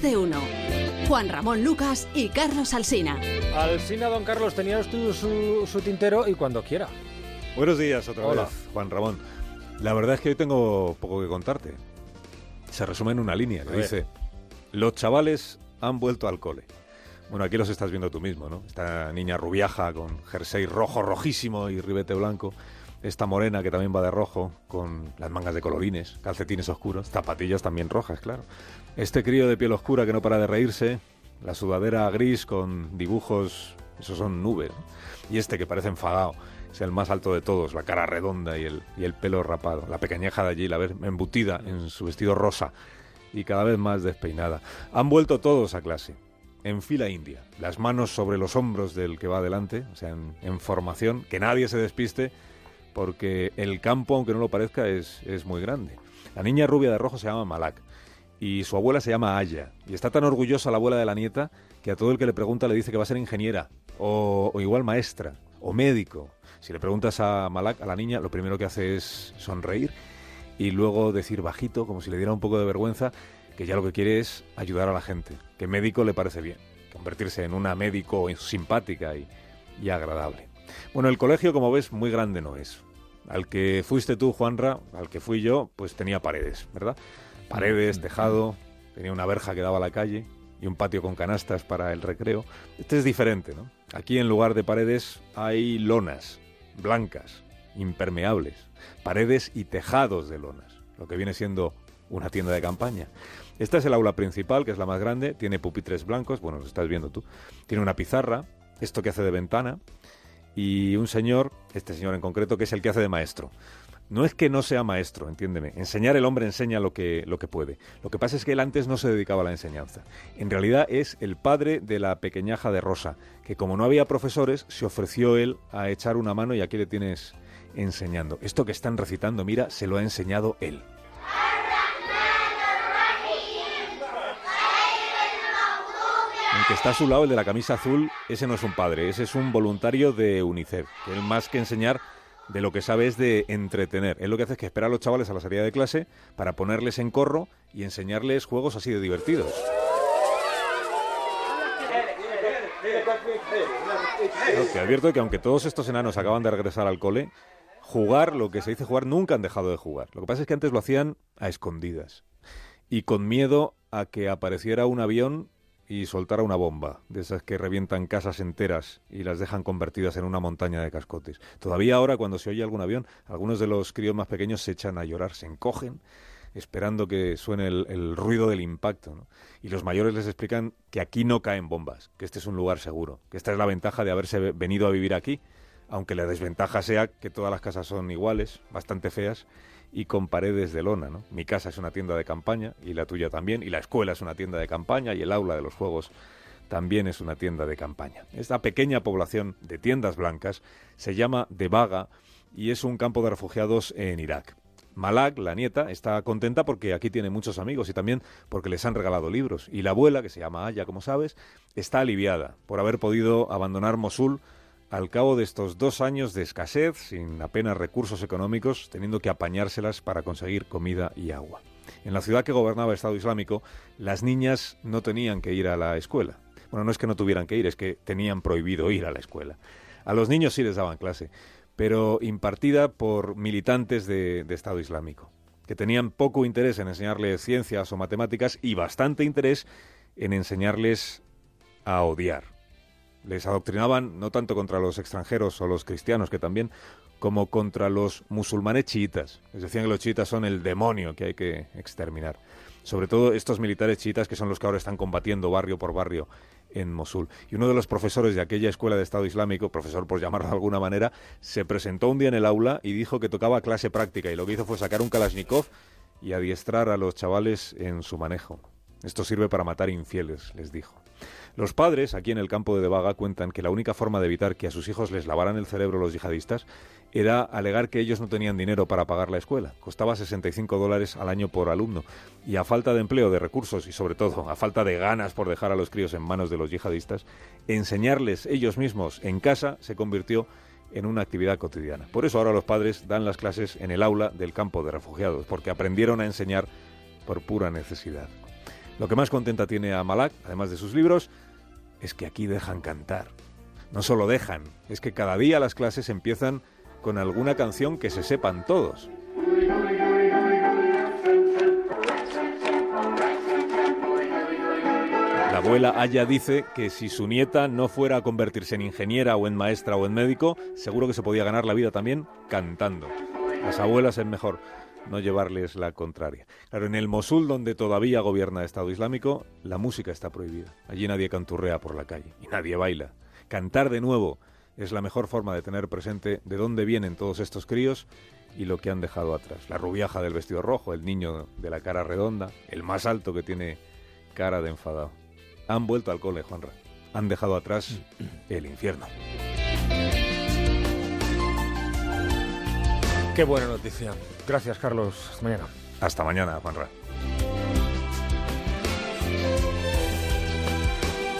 Más de uno. Juan Ramón Lucas y Carlos Alsina. Alsina, don Carlos, tenías tú su, su tintero y cuando quiera. Buenos días otra Hola. vez, Juan Ramón. La verdad es que hoy tengo poco que contarte. Se resume en una línea que dice, los chavales han vuelto al cole. Bueno, aquí los estás viendo tú mismo, ¿no? Esta niña rubiaja con jersey rojo, rojísimo y ribete blanco. Esta morena que también va de rojo, con las mangas de colorines, calcetines oscuros, zapatillas también rojas, claro. Este crío de piel oscura que no para de reírse, la sudadera gris con dibujos, esos son nubes. Y este que parece enfadado, es el más alto de todos, la cara redonda y el, y el pelo rapado. La pequeñeja de allí, la ves embutida en su vestido rosa y cada vez más despeinada. Han vuelto todos a clase, en fila india, las manos sobre los hombros del que va adelante, o sea, en formación, que nadie se despiste, porque el campo, aunque no lo parezca, es, es muy grande. La niña rubia de rojo se llama Malak y su abuela se llama Aya. Y está tan orgullosa la abuela de la nieta que a todo el que le pregunta le dice que va a ser ingeniera o, igual maestra o médico. Si le preguntas a Malak, a la niña, lo primero que hace es sonreír y luego decir bajito, como si le diera un poco de vergüenza, que ya lo que quiere es ayudar a la gente, que médico le parece bien, convertirse en una médico simpática y, y agradable. Bueno, el colegio, como ves, muy grande no es. Al que fuiste tú, Juanra, al que fui yo, pues tenía paredes, ¿verdad? Paredes, tejado, tenía una verja que daba a la calle y un patio con canastas para el recreo. Este es diferente, ¿no? Aquí en lugar de paredes hay lonas, blancas, impermeables, paredes y tejados de lonas, lo que viene siendo una tienda de campaña. Esta es el aula principal, que es la más grande, tiene pupitres blancos, bueno, los estás viendo tú, tiene una pizarra, esto que hace de ventana, y un señor, este señor en concreto, que es el que hace de maestro. No es que no sea maestro, entiéndeme. Enseñar el hombre enseña lo que, lo que puede. Lo que pasa es que él antes no se dedicaba a la enseñanza. En realidad es el padre de la pequeñaja de Rosa, que como no había profesores, se ofreció él a echar una mano y aquí le tienes enseñando. Esto que están recitando, mira, se lo ha enseñado él. Que está a su lado, el de la camisa azul, ese no es un padre, ese es un voluntario de UNICEF, que él más que enseñar de lo que sabe es de entretener. Él lo que hace es que espera a los chavales a la salida de clase para ponerles en corro y enseñarles juegos así de divertidos. Te advierto que aunque todos estos enanos acaban de regresar al cole, jugar, lo que se dice jugar, nunca han dejado de jugar. Lo que pasa es que antes lo hacían a escondidas y con miedo a que apareciera un avión y soltara una bomba, de esas que revientan casas enteras y las dejan convertidas en una montaña de cascotes. Todavía ahora, cuando se oye algún avión, algunos de los críos más pequeños se echan a llorar, se encogen, esperando que suene el, ruido del impacto. Y los mayores les explican que aquí no caen bombas, que este es un lugar seguro, que esta es la ventaja de haberse ve- venido a vivir aquí, aunque la desventaja sea que todas las casas son iguales, bastante feas, y con paredes de lona, ¿no? Mi casa es una tienda de campaña y la tuya también, y la escuela es una tienda de campaña y el aula de los juegos también es una tienda de campaña. Esta pequeña población de tiendas blancas se llama De Vaga y es un campo de refugiados en Irak. Malak, la nieta, está contenta porque aquí tiene muchos amigos y también porque les han regalado libros. Y la abuela, que se llama Aya, como sabes, está aliviada por haber podido abandonar Mosul al cabo de estos dos años de escasez, sin apenas recursos económicos, teniendo que apañárselas para conseguir comida y agua. En la ciudad que gobernaba el Estado Islámico, las niñas no tenían que ir a la escuela. Bueno, no es que no tuvieran que ir, es que tenían prohibido ir a la escuela. A los niños sí les daban clase, pero impartida por militantes de, de Estado Islámico, que tenían poco interés en enseñarles ciencias o matemáticas y bastante interés en enseñarles a odiar. Les adoctrinaban no tanto contra los extranjeros o los cristianos, que también, como contra los musulmanes chiitas. Les decían que los chiitas son el demonio que hay que exterminar. Sobre todo estos militares chiitas que son los que ahora están combatiendo barrio por barrio en Mosul. Y uno de los profesores de aquella escuela de Estado Islámico, profesor por llamarlo de alguna manera, se presentó un día en el aula y dijo que tocaba clase práctica y lo que hizo fue sacar un Kalashnikov y adiestrar a los chavales en su manejo. Esto sirve para matar infieles, les dijo. Los padres, aquí en el campo de Devaga, cuentan que la única forma de evitar que a sus hijos les lavaran el cerebro los yihadistas era alegar que ellos no tenían dinero para pagar la escuela. Costaba 65 dólares al año por alumno. Y a falta de empleo, de recursos y sobre todo a falta de ganas por dejar a los críos en manos de los yihadistas, enseñarles ellos mismos en casa se convirtió en una actividad cotidiana. Por eso ahora los padres dan las clases en el aula del campo de refugiados, porque aprendieron a enseñar por pura necesidad. Lo que más contenta tiene a Malak, además de sus libros, es que aquí dejan cantar. No solo dejan, es que cada día las clases empiezan con alguna canción que se sepan todos. La abuela Aya dice que si su nieta no fuera a convertirse en ingeniera o en maestra o en médico, seguro que se podía ganar la vida también cantando. Las abuelas es mejor no llevarles la contraria. Claro, en el Mosul, donde todavía gobierna el Estado Islámico, la música está prohibida. Allí nadie canturrea por la calle y nadie baila. Cantar de nuevo es la mejor forma de tener presente de dónde vienen todos estos críos y lo que han dejado atrás. La rubiaja del vestido rojo, el niño de la cara redonda, el más alto que tiene cara de enfadado. Han vuelto al cole, Juanra. Han dejado atrás el infierno. Qué buena noticia. Gracias, Carlos. Hasta mañana. Hasta mañana, Juanra.